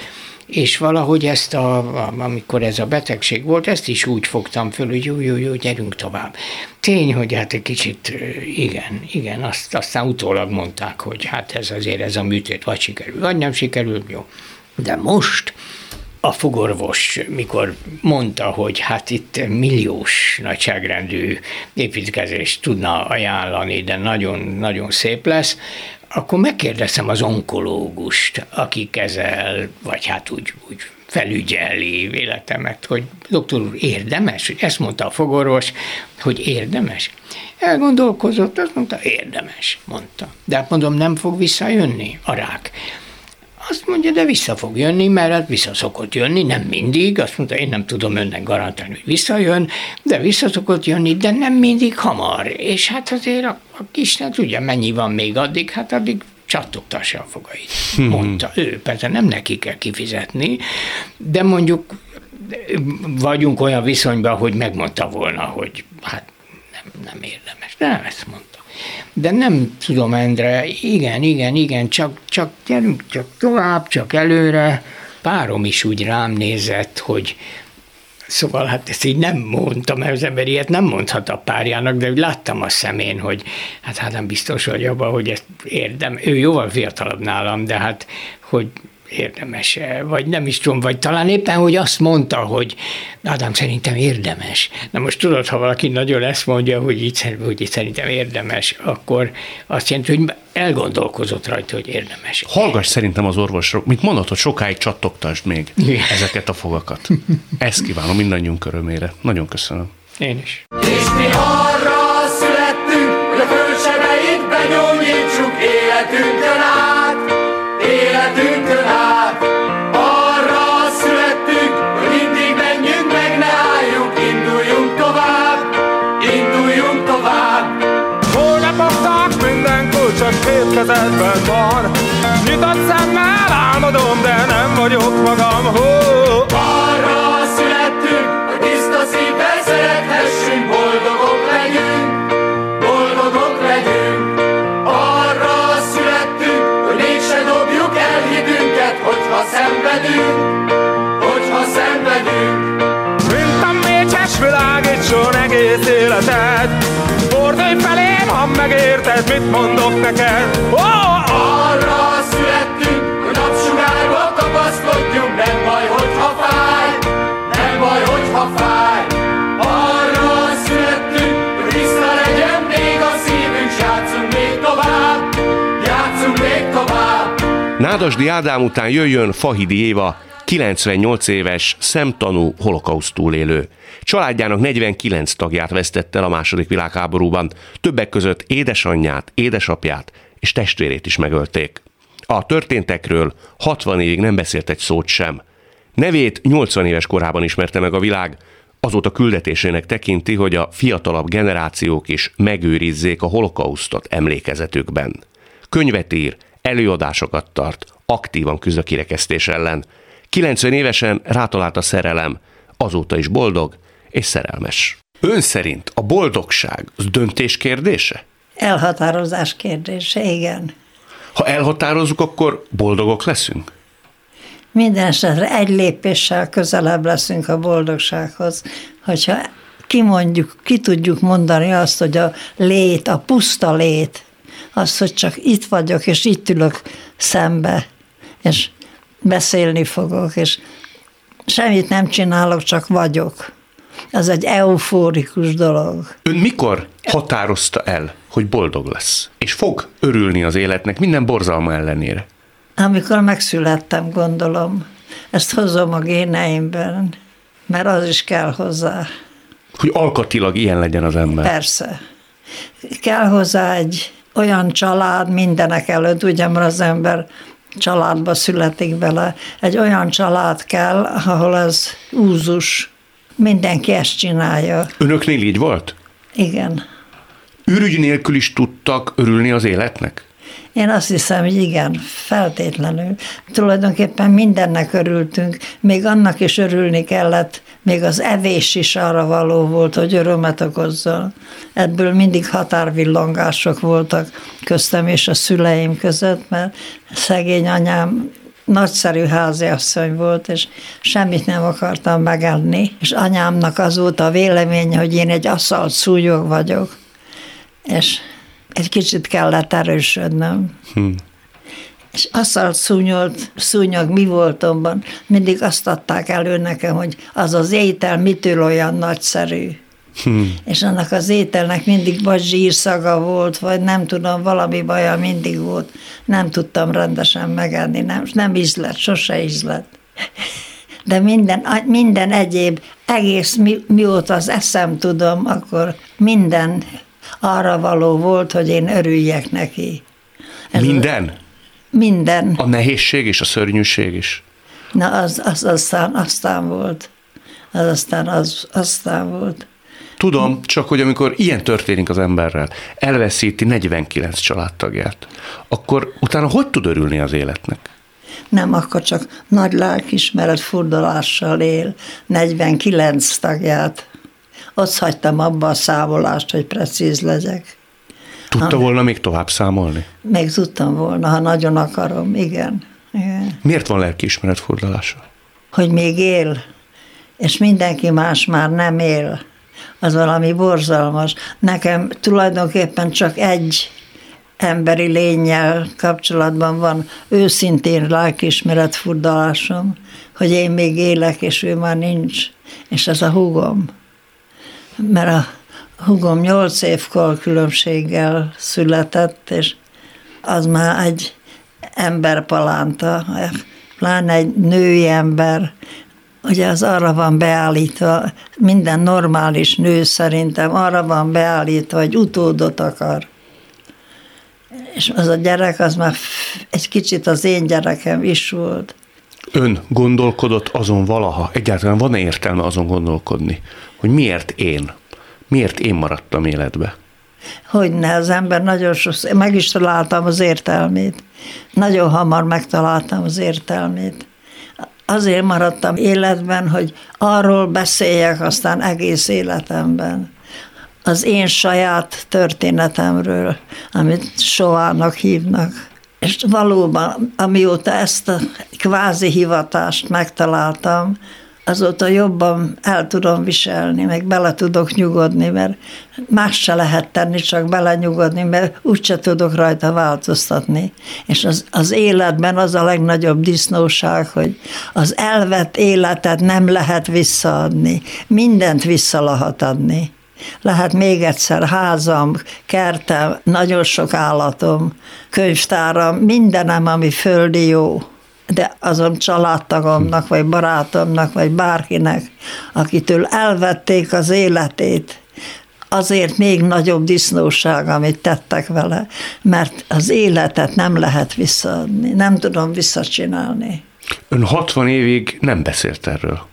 és valahogy ezt, a, amikor ez a betegség volt, ezt is úgy fogtam föl, hogy jó, jó, jó, gyerünk tovább. Tény, hogy hát egy kicsit, igen, igen, azt, aztán utólag mondták, hogy hát ez azért ez a műtét vagy sikerül, vagy nem sikerül, jó. De most a fogorvos, mikor mondta, hogy hát itt milliós nagyságrendű építkezést tudna ajánlani, de nagyon-nagyon szép lesz, akkor megkérdezem az onkológust, aki kezel, vagy hát úgy, úgy felügyeli életemet, hogy doktor úr, érdemes? Ezt mondta a fogorvos, hogy érdemes. Elgondolkozott, azt mondta, érdemes, mondta. De hát mondom, nem fog visszajönni a rák. Azt mondja, de vissza fog jönni, mert hát vissza szokott jönni, nem mindig. Azt mondta, én nem tudom önnek garantálni, hogy visszajön, de vissza szokott jönni, de nem mindig hamar. És hát azért a, a Isten tudja, mennyi van még addig, hát addig csattogtassa a fogait. Hmm. Mondta ő, persze nem neki kell kifizetni, de mondjuk vagyunk olyan viszonyban, hogy megmondta volna, hogy hát nem, nem érdemes. De nem ezt mondta. De nem tudom, Endre, igen, igen, igen, csak, csak gyerünk csak tovább, csak előre. Párom is úgy rám nézett, hogy Szóval hát ezt így nem mondtam, mert az ember ilyet nem mondhat a párjának, de úgy láttam a szemén, hogy hát hát nem biztos vagy abban, hogy ezt érdem. Ő jóval fiatalabb nálam, de hát hogy érdemes vagy nem is tudom, vagy talán éppen, hogy azt mondta, hogy Ádám szerintem érdemes. Na most tudod, ha valaki nagyon ezt mondja, hogy így, hogy így szerintem érdemes, akkor azt jelenti, hogy elgondolkozott rajta, hogy érdemes. Hallgass szerintem az orvosról, mit mondod, hogy sokáig csattogtasd még Igen. ezeket a fogakat. Ezt kívánom mindannyiunk örömére. Nagyon köszönöm. Én is. És mi arra megérted, mit mondok neked? Oh! Arra születtünk, hogy napsugárba kapaszkodjunk Nem baj, hogyha fáj, nem baj, hogyha fáj. Arra születtünk, hogy tiszta legyen még a szívünk S játszunk még tovább, játszunk még tovább. Nádasdi Ádám után jöjjön Fahidi Éva, 98 éves, szemtanú holokauszt túlélő. Családjának 49 tagját vesztette el a második világháborúban, többek között édesanyját, édesapját és testvérét is megölték. A történtekről 60 évig nem beszélt egy szót sem. Nevét 80 éves korában ismerte meg a világ, azóta küldetésének tekinti, hogy a fiatalabb generációk is megőrizzék a holokausztot emlékezetükben. Könyvet ír, előadásokat tart, aktívan küzd a kirekesztés ellen. 90 évesen rátalált a szerelem, azóta is boldog, és szerelmes. Ön szerint a boldogság az döntés kérdése? Elhatározás kérdése, igen. Ha elhatározzuk, akkor boldogok leszünk? Minden esetre egy lépéssel közelebb leszünk a boldogsághoz, hogyha kimondjuk, ki tudjuk mondani azt, hogy a lét, a puszta lét, az, hogy csak itt vagyok, és itt ülök szembe, és beszélni fogok, és semmit nem csinálok, csak vagyok az egy eufórikus dolog. Ön mikor határozta el, hogy boldog lesz? És fog örülni az életnek minden borzalma ellenére? Amikor megszülettem, gondolom, ezt hozom a géneimben, mert az is kell hozzá. Hogy alkatilag ilyen legyen az ember. Persze. Kell hozzá egy olyan család mindenek előtt, ugye, mert az ember családba születik bele. Egy olyan család kell, ahol ez úzus. Mindenki ezt csinálja. Önöknél így volt? Igen. Ürügy nélkül is tudtak örülni az életnek? Én azt hiszem, hogy igen, feltétlenül. Tulajdonképpen mindennek örültünk, még annak is örülni kellett, még az evés is arra való volt, hogy örömet okozzon. Ebből mindig határvillangások voltak köztem és a szüleim között, mert szegény anyám nagyszerű háziasszony volt, és semmit nem akartam megenni, és anyámnak az volt a véleménye, hogy én egy asszalt szúnyog vagyok, és egy kicsit kellett erősödnöm. Hmm. És aszalt szúnyolt, szúnyog mi voltomban, mindig azt adták elő nekem, hogy az az étel mitől olyan nagyszerű. Hmm. És annak az ételnek mindig vagy zsírszaga volt, vagy nem tudom, valami baja mindig volt. Nem tudtam rendesen megenni, nem, nem ízlett, sose ízlett. De minden, minden egyéb, egész mi, mióta az eszem tudom, akkor minden arra való volt, hogy én örüljek neki. Ez minden? Minden. A nehézség és a szörnyűség is? Na, az, az aztán, aztán volt. Az aztán, az, aztán volt. Tudom, csak hogy amikor ilyen történik az emberrel, elveszíti 49 családtagját, akkor utána hogy tud örülni az életnek? Nem, akkor csak nagy lelkismeret furdalással él 49 tagját. Azt hagytam abba a számolást, hogy precíz legyek. Tudta ha, volna még tovább számolni? Még tudtam volna, ha nagyon akarom, igen. igen. Miért van lelkiismeret furdalása? Hogy még él, és mindenki más már nem él. Az valami borzalmas. Nekem tulajdonképpen csak egy emberi lényel kapcsolatban van őszintén lelkiismeret furdalásom, hogy én még élek, és ő már nincs, és ez a húgom mert a hugom nyolc évkor különbséggel született, és az már egy emberpalánta, pláne egy női ember, ugye az arra van beállítva, minden normális nő szerintem arra van beállítva, hogy utódot akar. És az a gyerek, az már egy kicsit az én gyerekem is volt. Ön gondolkodott azon valaha, egyáltalán van-e értelme azon gondolkodni, hogy miért én? Miért én maradtam életbe? Hogyne, az ember nagyon sokszor, meg is találtam az értelmét. Nagyon hamar megtaláltam az értelmét. Azért maradtam életben, hogy arról beszéljek aztán egész életemben. Az én saját történetemről, amit soának hívnak. És valóban, amióta ezt a kvázi hivatást megtaláltam, azóta jobban el tudom viselni, meg bele tudok nyugodni, mert más se lehet tenni, csak belenyugodni, mert úgyse tudok rajta változtatni. És az, az életben az a legnagyobb disznóság, hogy az elvett életet nem lehet visszaadni. Mindent vissza lehet adni. Lehet még egyszer házam, kertem, nagyon sok állatom, könyvtáram, mindenem, ami földi jó de azon családtagomnak, vagy barátomnak, vagy bárkinek, akitől elvették az életét, azért még nagyobb disznóság, amit tettek vele, mert az életet nem lehet visszaadni, nem tudom visszacsinálni. Ön 60 évig nem beszélt erről.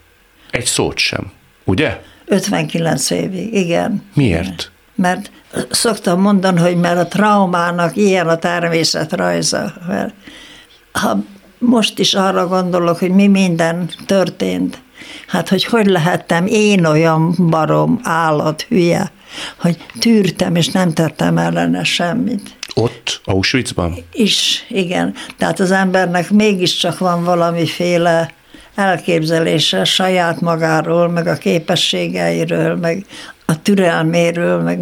Egy szót sem, ugye? 59 évig, igen. Miért? Mert szoktam mondani, hogy mert a traumának ilyen a természetrajza. Mert ha most is arra gondolok, hogy mi minden történt. Hát, hogy hogy lehettem én olyan barom, állat, hülye, hogy tűrtem, és nem tettem ellene semmit. Ott, Auschwitzban? Is, igen. Tehát az embernek mégiscsak van valamiféle elképzelése saját magáról, meg a képességeiről, meg a türelméről, meg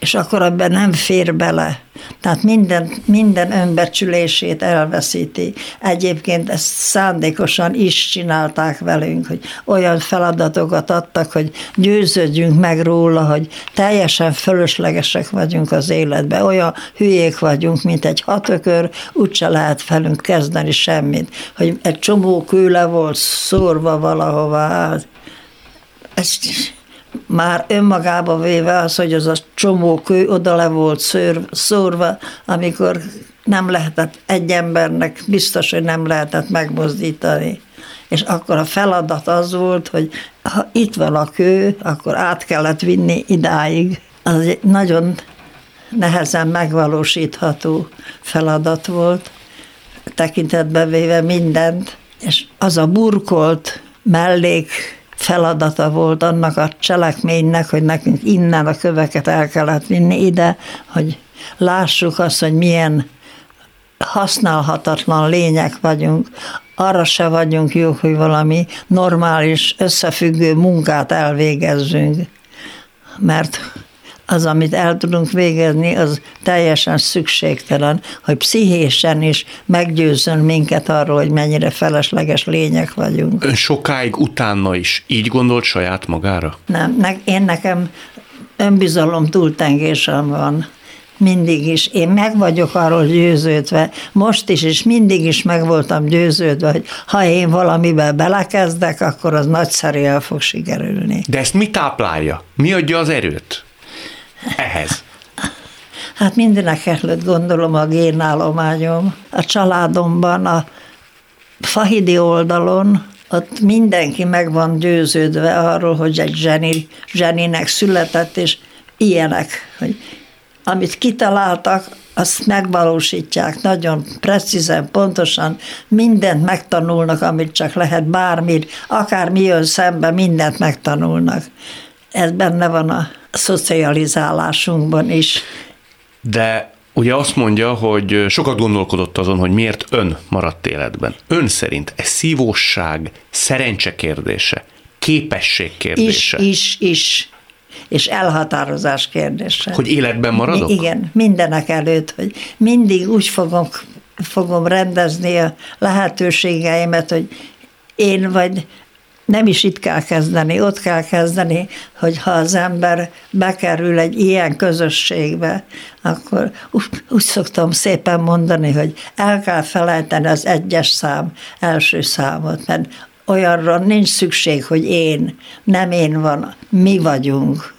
és akkor abban nem fér bele. Tehát minden, minden önbecsülését elveszíti. Egyébként ezt szándékosan is csinálták velünk, hogy olyan feladatokat adtak, hogy győződjünk meg róla, hogy teljesen fölöslegesek vagyunk az életben, olyan hülyék vagyunk, mint egy hatökör, úgyse lehet felünk kezdeni semmit, hogy egy csomó kőle volt szórva valahova. Ezt már önmagába véve az, hogy az a csomó kő oda le volt szőr, szórva, amikor nem lehetett egy embernek, biztos, hogy nem lehetett megmozdítani. És akkor a feladat az volt, hogy ha itt van a kő, akkor át kellett vinni idáig. Az egy nagyon nehezen megvalósítható feladat volt, tekintetbe véve mindent, és az a burkolt mellék feladata volt annak a cselekménynek, hogy nekünk innen a köveket el kellett vinni ide, hogy lássuk azt, hogy milyen használhatatlan lények vagyunk, arra se vagyunk jók, hogy valami normális, összefüggő munkát elvégezzünk, mert az, amit el tudunk végezni, az teljesen szükségtelen, hogy pszichésen is meggyőzzön minket arról, hogy mennyire felesleges lények vagyunk. Ön sokáig utána is így gondolt saját magára? Nem, ne, én nekem önbizalom túltengésem van mindig is. Én meg vagyok arról győződve, most is, és mindig is meg voltam győződve, hogy ha én valamiben belekezdek, akkor az nagyszerűen fog sikerülni. De ezt mi táplálja? Mi adja az erőt? Ehhez? Hát mindenek előtt gondolom a génállományom. A családomban, a fahidi oldalon, ott mindenki meg van győződve arról, hogy egy zseni, zseninek született, és ilyenek, hogy amit kitaláltak, azt megvalósítják nagyon precízen, pontosan, mindent megtanulnak, amit csak lehet, bármit, akár mi jön szembe, mindent megtanulnak. Ez benne van a szocializálásunkban is. De ugye azt mondja, hogy sokat gondolkodott azon, hogy miért ön maradt életben. Ön szerint ez szívóság, szerencse kérdése, képesség kérdése? Is, is, is. És elhatározás kérdése. Hogy életben maradok? Igen, mindenek előtt, hogy mindig úgy fogom, fogom rendezni a lehetőségeimet, hogy én vagy nem is itt kell kezdeni, ott kell kezdeni, hogy ha az ember bekerül egy ilyen közösségbe, akkor úgy, szoktam szépen mondani, hogy el kell felejteni az egyes szám első számot, mert olyanra nincs szükség, hogy én, nem én van, mi vagyunk.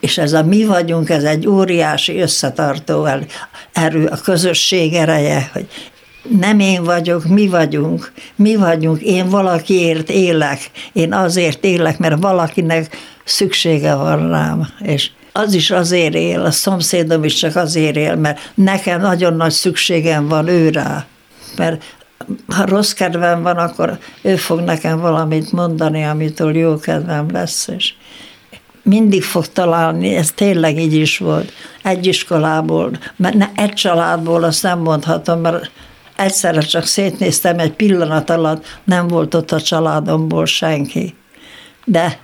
És ez a mi vagyunk, ez egy óriási összetartó erő, a közösség ereje, hogy nem én vagyok, mi vagyunk, mi vagyunk, én valakiért élek, én azért élek, mert valakinek szüksége van rám, és az is azért él, a szomszédom is csak azért él, mert nekem nagyon nagy szükségem van ő rá, mert ha rossz kedvem van, akkor ő fog nekem valamit mondani, amitől jó kedvem lesz, és mindig fog találni, ez tényleg így is volt, egy iskolából, mert ne, egy családból azt nem mondhatom, mert Egyszerre csak szétnéztem, egy pillanat alatt nem volt ott a családomból senki. De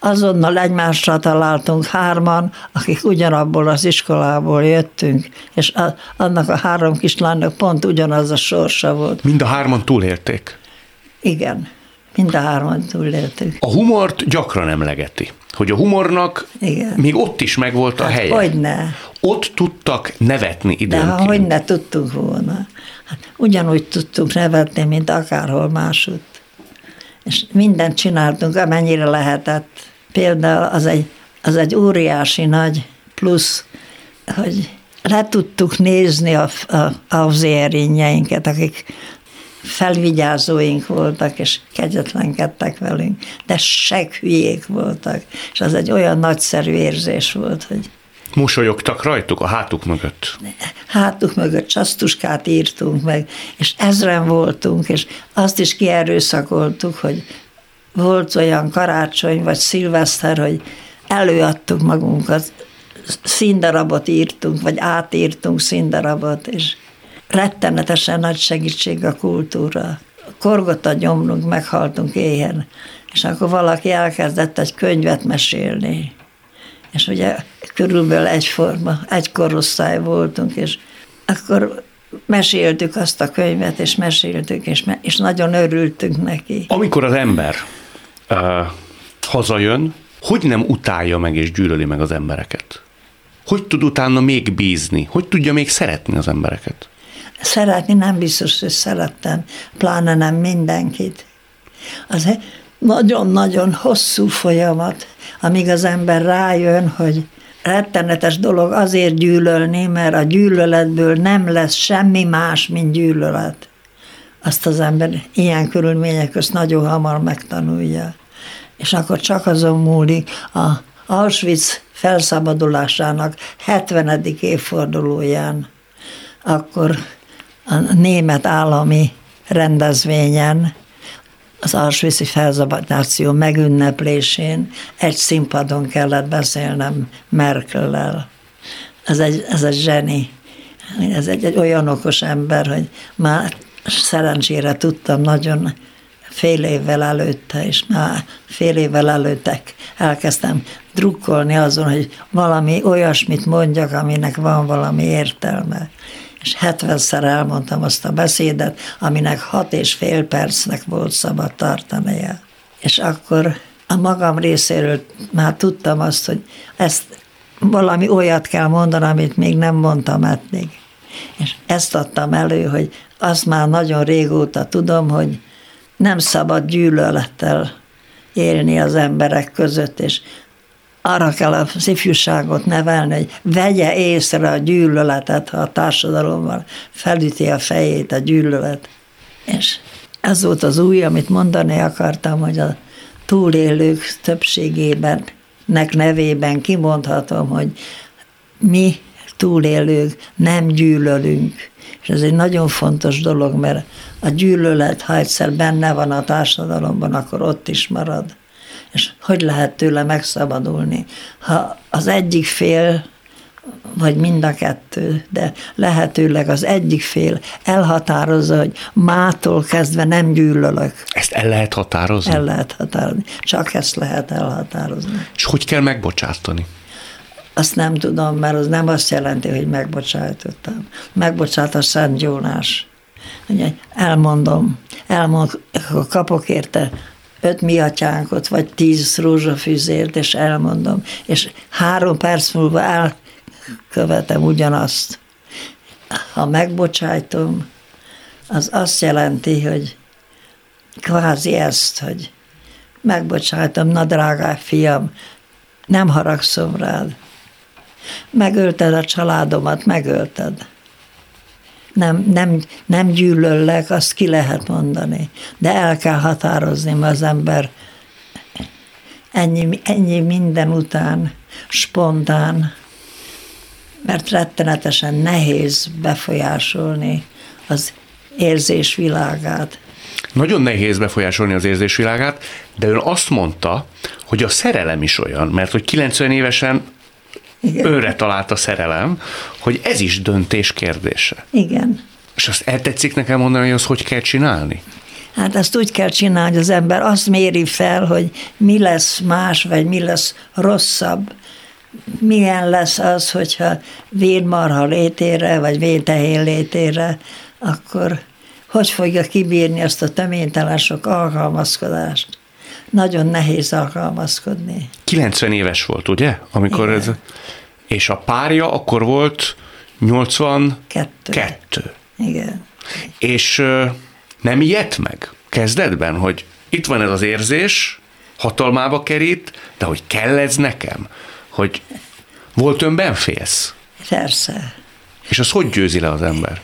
azonnal egymásra találtunk hárman, akik ugyanabból az iskolából jöttünk, és a, annak a három kislánynak pont ugyanaz a sorsa volt. Mind a hárman túlélték? Igen, mind a hárman túléltük. A humort gyakran emlegeti, hogy a humornak Igen. még ott is megvolt a hát helye. Hogyne. Ott tudtak nevetni időnként. De hogy ne tudtunk volna. Ugyanúgy tudtunk nevetni, mint akárhol másutt. És mindent csináltunk, amennyire lehetett. Például az egy, az egy óriási nagy plusz, hogy le tudtuk nézni a, a, az érényeinket, akik felvigyázóink voltak, és kegyetlenkedtek velünk, de hülyék voltak. És az egy olyan nagyszerű érzés volt, hogy Mosolyogtak rajtuk a hátuk mögött? Hátuk mögött csasztuskát írtunk meg, és ezren voltunk, és azt is kierőszakoltuk, hogy volt olyan karácsony vagy szilveszter, hogy előadtuk magunkat, színdarabot írtunk, vagy átírtunk színdarabot, és rettenetesen nagy segítség a kultúra. Korgott a gyomrunk, meghaltunk éhen, és akkor valaki elkezdett egy könyvet mesélni És ugye körülbelül egyforma, egy korosztály voltunk, és akkor meséltük azt a könyvet, és meséltük, és, me- és nagyon örültünk neki. Amikor az ember uh, hazajön, hogy nem utálja meg és gyűlöli meg az embereket? Hogy tud utána még bízni? Hogy tudja még szeretni az embereket? Szeretni nem biztos, hogy szerettem, pláne nem mindenkit. Az egy nagyon-nagyon hosszú folyamat, amíg az ember rájön, hogy rettenetes dolog azért gyűlölni, mert a gyűlöletből nem lesz semmi más, mint gyűlölet. Azt az ember ilyen körülmények közt nagyon hamar megtanulja. És akkor csak azon múlik a Auschwitz felszabadulásának 70. évfordulóján, akkor a német állami rendezvényen, az Auschwitz-i felszabadítáció megünneplésén egy színpadon kellett beszélnem Merkellel. Ez egy, ez egy zseni. Ez egy, egy olyan okos ember, hogy már szerencsére tudtam nagyon fél évvel előtte, és már fél évvel előttek elkezdtem drukkolni azon, hogy valami olyasmit mondjak, aminek van valami értelme és 70-szer elmondtam azt a beszédet, aminek hat és fél percnek volt szabad tartania. És akkor a magam részéről már tudtam azt, hogy ezt valami olyat kell mondani, amit még nem mondtam eddig. És ezt adtam elő, hogy azt már nagyon régóta tudom, hogy nem szabad gyűlölettel élni az emberek között, és arra kell az ifjúságot nevelni, hogy vegye észre a gyűlöletet, ha a társadalomban felüti a fejét a gyűlölet. És ez volt az új, amit mondani akartam, hogy a túlélők többségében, nek nevében kimondhatom, hogy mi túlélők nem gyűlölünk. És ez egy nagyon fontos dolog, mert a gyűlölet, ha egyszer benne van a társadalomban, akkor ott is marad és hogy lehet tőle megszabadulni. Ha az egyik fél, vagy mind a kettő, de lehetőleg az egyik fél elhatározza, hogy mától kezdve nem gyűlölök. Ezt el lehet határozni? El lehet határozni. Csak ezt lehet elhatározni. És hogy kell megbocsátani? Azt nem tudom, mert az nem azt jelenti, hogy megbocsájtottam. Megbocsát a Szent Jónás. Ugye elmondom, elmond, kapok érte öt mi atyánkot, vagy tíz rózsafűzért, és elmondom, és három perc múlva elkövetem ugyanazt. Ha megbocsájtom, az azt jelenti, hogy kvázi ezt, hogy megbocsájtom, na drágá fiam, nem haragszom rád. Megölted a családomat, megölted nem, nem, nem gyűlöllek, azt ki lehet mondani. De el kell határozni, az ember ennyi, ennyi minden után spontán, mert rettenetesen nehéz befolyásolni az érzésvilágát. Nagyon nehéz befolyásolni az érzésvilágát, de ön azt mondta, hogy a szerelem is olyan, mert hogy 90 évesen igen. őre talált a szerelem, hogy ez is döntés kérdése. Igen. És azt eltetszik nekem mondani, hogy azt hogy kell csinálni? Hát azt úgy kell csinálni, hogy az ember azt méri fel, hogy mi lesz más, vagy mi lesz rosszabb. Milyen lesz az, hogyha védmarha létére, vagy védtehén létére, akkor hogy fogja kibírni azt a töménytelen sok alkalmazkodást? Nagyon nehéz alkalmazkodni. 90 éves volt, ugye? Amikor Igen. ez... És a párja akkor volt 82. Kettő. Igen. És nem ijedt meg kezdetben, hogy itt van ez az érzés, hatalmába kerít, de hogy kell ez nekem? Hogy volt önben félsz? Persze. És az hogy győzi le az ember?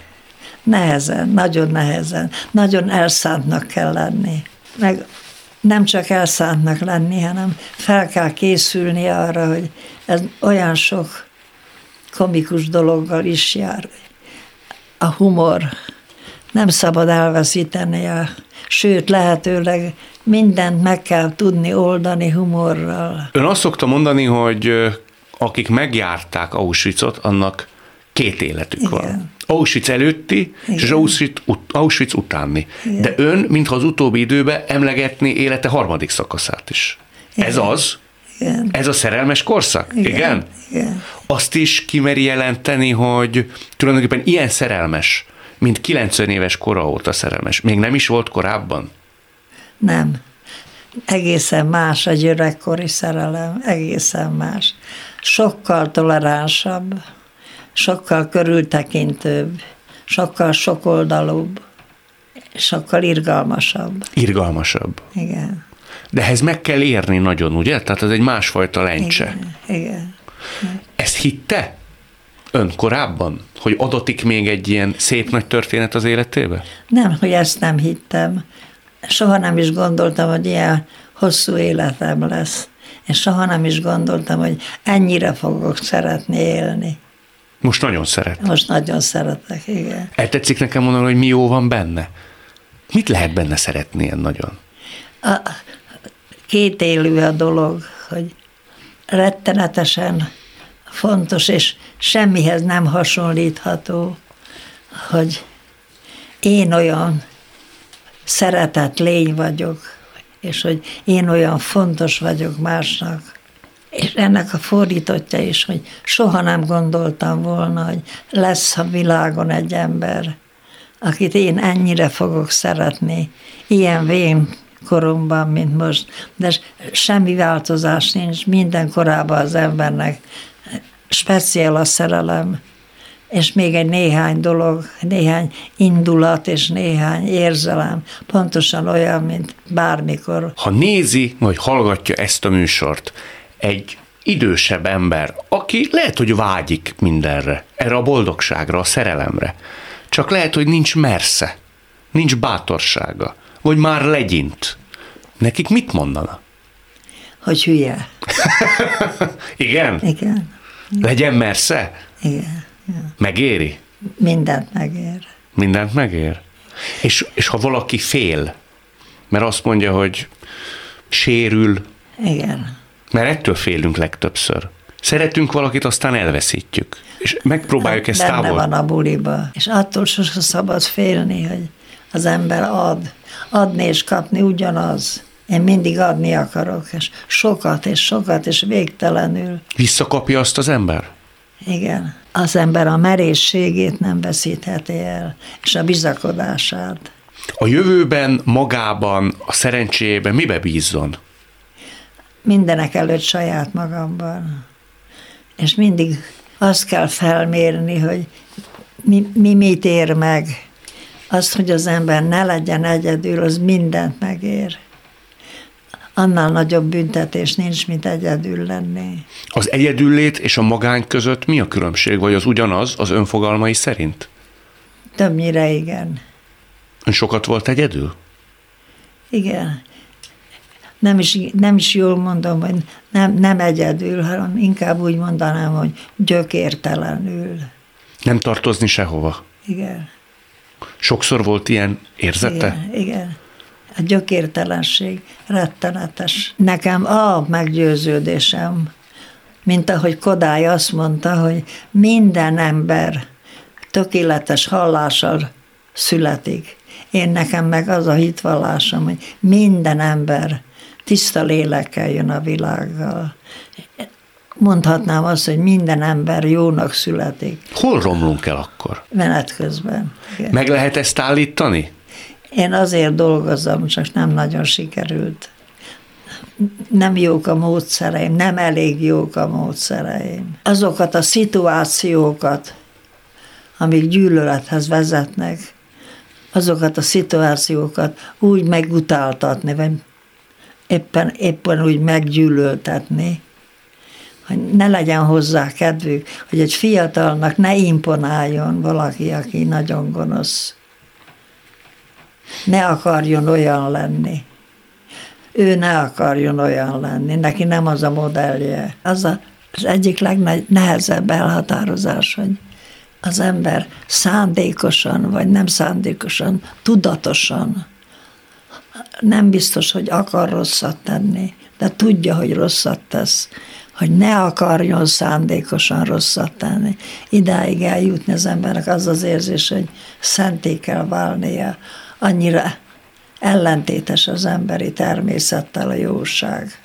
Nehezen, nagyon nehezen. Nagyon elszántnak kell lenni. Meg nem csak elszántnak lenni, hanem fel kell készülni arra, hogy ez olyan sok komikus dologgal is jár. A humor nem szabad elveszíteni, a, sőt, lehetőleg mindent meg kell tudni oldani humorral. Ön azt szokta mondani, hogy akik megjárták Auschwitzot, annak két életük Igen. van. Auschwitz előtti, Igen. és Auschwitz, ut- Auschwitz utáni. Igen. De ön, mintha az utóbbi időben emlegetni élete harmadik szakaszát is. Igen. Ez az? Igen. Ez a szerelmes korszak? Igen. Igen? Igen. Azt is kimeri jelenteni, hogy tulajdonképpen ilyen szerelmes, mint 90 éves kora óta szerelmes. Még nem is volt korábban? Nem. Egészen más a gyerekkori szerelem, egészen más. Sokkal toleránsabb, sokkal körültekintőbb, sokkal sokoldalúbb, sokkal irgalmasabb. Irgalmasabb. Igen. De ehhez meg kell érni nagyon, ugye? Tehát ez egy másfajta lencse. Igen. Igen. Ezt hitte ön korábban, hogy adatik még egy ilyen szép nagy történet az életébe? Nem, hogy ezt nem hittem. Soha nem is gondoltam, hogy ilyen hosszú életem lesz. És soha nem is gondoltam, hogy ennyire fogok szeretni élni. Most nagyon szeret. Most nagyon szeretek, igen. El tetszik nekem mondani, hogy mi jó van benne? Mit lehet benne szeretni ilyen nagyon? A, két élő a dolog, hogy rettenetesen fontos, és semmihez nem hasonlítható, hogy én olyan szeretett lény vagyok, és hogy én olyan fontos vagyok másnak. És ennek a fordítottja is, hogy soha nem gondoltam volna, hogy lesz a világon egy ember, akit én ennyire fogok szeretni, ilyen vén koromban, mint most. De semmi változás nincs, minden korában az embernek speciál a szerelem, és még egy néhány dolog, néhány indulat és néhány érzelem, pontosan olyan, mint bármikor. Ha nézi, vagy hallgatja ezt a műsort, egy idősebb ember, aki lehet, hogy vágyik mindenre, erre a boldogságra, a szerelemre, csak lehet, hogy nincs mersze, nincs bátorsága, vagy már legyint. Nekik mit mondana? Hogy hülye. Igen? Igen. Legyen mersze? Igen. Megéri? Mindent megér. Mindent megér? És, és ha valaki fél, mert azt mondja, hogy sérül, Igen. Mert ettől félünk legtöbbször. Szeretünk valakit, aztán elveszítjük. És megpróbáljuk ezt Benne távol. van a buliba. És attól sosem szabad félni, hogy az ember ad. Adni és kapni ugyanaz. Én mindig adni akarok, és sokat, és sokat, és végtelenül. Visszakapja azt az ember? Igen. Az ember a merészségét nem veszítheti el, és a bizakodását. A jövőben, magában, a szerencséjében mibe bízzon? Mindenek előtt saját magamban. És mindig azt kell felmérni, hogy mi, mi mit ér meg. Azt, hogy az ember ne legyen egyedül, az mindent megér. Annál nagyobb büntetés nincs, mint egyedül lenni. Az egyedüllét és a magány között mi a különbség, vagy az ugyanaz az önfogalmai szerint? Többnyire igen. Ön sokat volt egyedül? Igen. Nem is, nem is jól mondom, hogy nem, nem egyedül, hanem inkább úgy mondanám, hogy gyökértelenül. Nem tartozni sehova? Igen. Sokszor volt ilyen érzete? Igen, igen. A gyökértelenség rettenetes. Nekem a meggyőződésem, mint ahogy Kodály azt mondta, hogy minden ember tökéletes hallással születik. Én nekem meg az a hitvallásom, hogy minden ember tiszta lélekkel jön a világgal. Mondhatnám azt, hogy minden ember jónak születik Hol romlunk el akkor? menet közben. Igen. Meg lehet ezt állítani? Én azért dolgozom, csak nem nagyon sikerült. Nem jók a módszereim, nem elég jók a módszereim. Azokat a szituációkat, amik gyűlölethez vezetnek, azokat a szituációkat úgy megutáltatni, vagy éppen, éppen úgy meggyűlöltetni, hogy ne legyen hozzá kedvük, hogy egy fiatalnak ne imponáljon valaki, aki nagyon gonosz ne akarjon olyan lenni. Ő ne akarjon olyan lenni, neki nem az a modellje. Az a, az egyik legnehezebb elhatározás, hogy az ember szándékosan, vagy nem szándékosan, tudatosan, nem biztos, hogy akar rosszat tenni, de tudja, hogy rosszat tesz, hogy ne akarjon szándékosan rosszat tenni. Idáig eljutni az embernek az az érzés, hogy szenté kell válnia, annyira ellentétes az emberi természettel a jóság.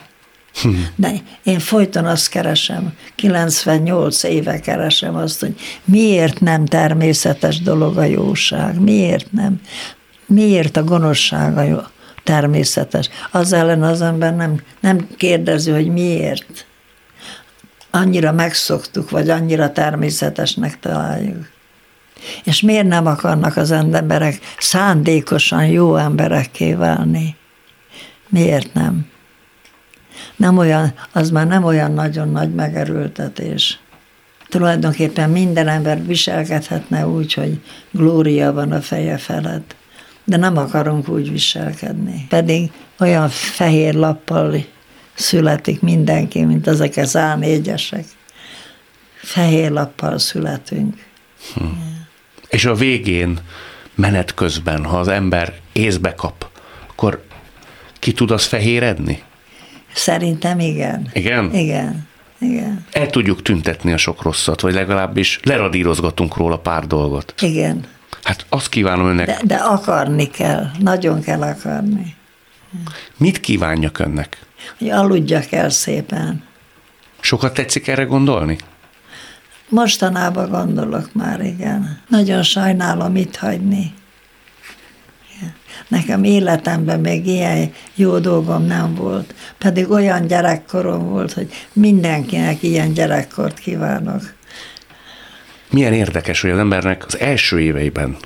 De én folyton azt keresem, 98 éve keresem azt, hogy miért nem természetes dolog a jóság, miért nem, miért a gonoszság a jó, természetes. Az ellen az ember nem, nem kérdezi, hogy miért. Annyira megszoktuk, vagy annyira természetesnek találjuk. És miért nem akarnak az emberek szándékosan jó emberekké válni? Miért nem? Nem olyan, az már nem olyan nagyon nagy megerőltetés. Tulajdonképpen minden ember viselkedhetne úgy, hogy glória van a feje felett. De nem akarunk úgy viselkedni. Pedig olyan fehér lappal születik mindenki, mint ezek az A4-esek. Fehér lappal születünk. Hm. És a végén, menet közben, ha az ember észbe kap, akkor ki tud az fehéredni? Szerintem igen. Igen? Igen. Igen. El tudjuk tüntetni a sok rosszat, vagy legalábbis leradírozgatunk róla pár dolgot. Igen. Hát azt kívánom önnek. De, de akarni kell, nagyon kell akarni. Mit kívánjak önnek? Hogy aludjak el szépen. Sokat tetszik erre gondolni? Mostanában gondolok már, igen. Nagyon sajnálom itt hagyni. Nekem életemben még ilyen jó dolgom nem volt. Pedig olyan gyerekkorom volt, hogy mindenkinek ilyen gyerekkort kívánok. Milyen érdekes, hogy az embernek az első éveiben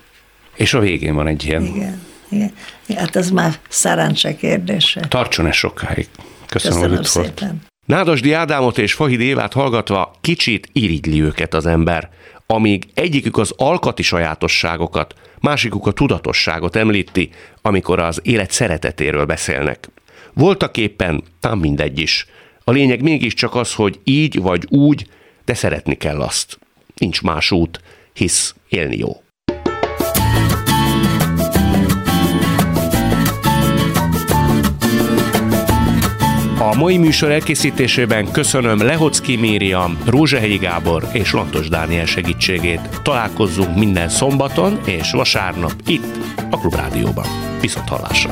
és a végén van egy ilyen. Igen, igen. Hát ez már szerencse kérdése. Tartson ez sokáig. Köszönöm, Köszönöm hogy itt volt. szépen. Nádasdi Ádámot és Fahid Évát hallgatva kicsit irigyli őket az ember, amíg egyikük az alkati sajátosságokat, másikuk a tudatosságot említi, amikor az élet szeretetéről beszélnek. Voltak éppen, tám mindegy is. A lényeg mégiscsak az, hogy így vagy úgy, de szeretni kell azt. Nincs más út, hisz élni jó. A mai műsor elkészítésében köszönöm Lehocki Mériam, Rózsehegyi Gábor és Lantos Dániel segítségét. Találkozzunk minden szombaton és vasárnap itt a Klubrádióban. Viszont hallásra!